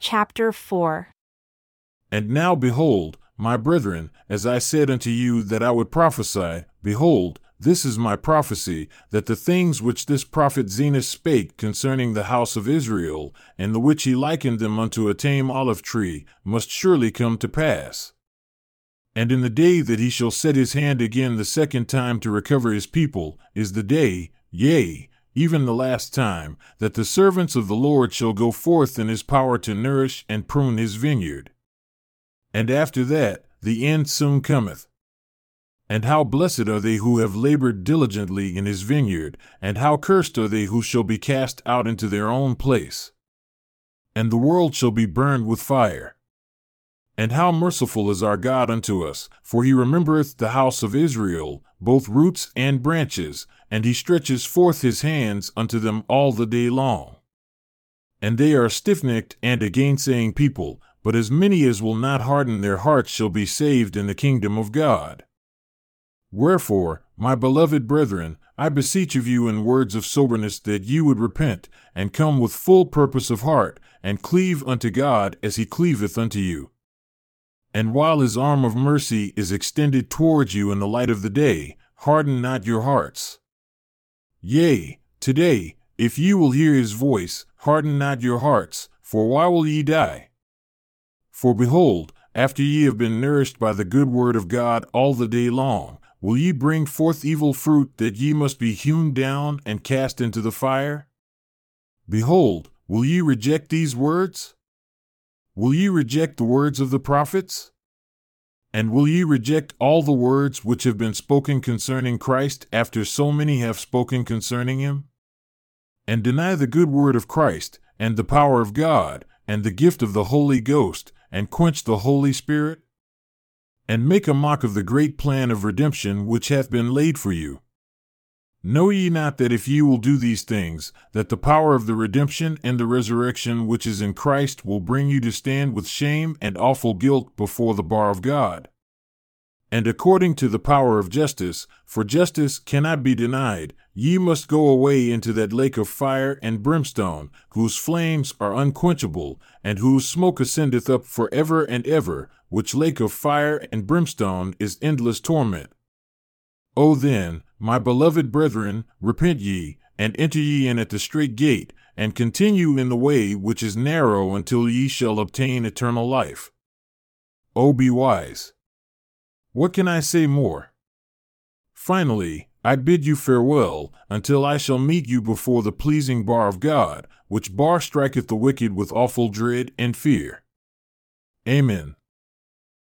Chapter 4 And now, behold, my brethren, as I said unto you that I would prophesy, behold, this is my prophecy, that the things which this prophet Zenos spake concerning the house of Israel, and the which he likened them unto a tame olive tree, must surely come to pass. And in the day that he shall set his hand again the second time to recover his people, is the day, yea, even the last time, that the servants of the Lord shall go forth in his power to nourish and prune his vineyard. And after that, the end soon cometh. And how blessed are they who have labored diligently in his vineyard, and how cursed are they who shall be cast out into their own place. And the world shall be burned with fire. And how merciful is our God unto us, for he remembereth the house of Israel, both roots and branches, and he stretches forth his hands unto them all the day long. And they are stiff necked and a gainsaying people, but as many as will not harden their hearts shall be saved in the kingdom of God. Wherefore, my beloved brethren, I beseech of you in words of soberness that you would repent, and come with full purpose of heart, and cleave unto God as he cleaveth unto you. And while his arm of mercy is extended towards you in the light of the day, harden not your hearts. Yea, today, if ye will hear his voice, harden not your hearts, for why will ye die? For behold, after ye have been nourished by the good word of God all the day long, Will ye bring forth evil fruit that ye must be hewn down and cast into the fire? Behold, will ye reject these words? Will ye reject the words of the prophets? And will ye reject all the words which have been spoken concerning Christ after so many have spoken concerning him? And deny the good word of Christ, and the power of God, and the gift of the Holy Ghost, and quench the Holy Spirit? and make a mock of the great plan of redemption which hath been laid for you. Know ye not that if ye will do these things, that the power of the redemption and the resurrection which is in Christ will bring you to stand with shame and awful guilt before the bar of God? And according to the power of justice, for justice cannot be denied, ye must go away into that lake of fire and brimstone, whose flames are unquenchable, and whose smoke ascendeth up for ever and ever, which lake of fire and brimstone is endless torment. O then, my beloved brethren, repent ye, and enter ye in at the strait gate, and continue in the way which is narrow until ye shall obtain eternal life. O be wise. What can I say more? Finally, I bid you farewell, until I shall meet you before the pleasing bar of God, which bar striketh the wicked with awful dread and fear. Amen.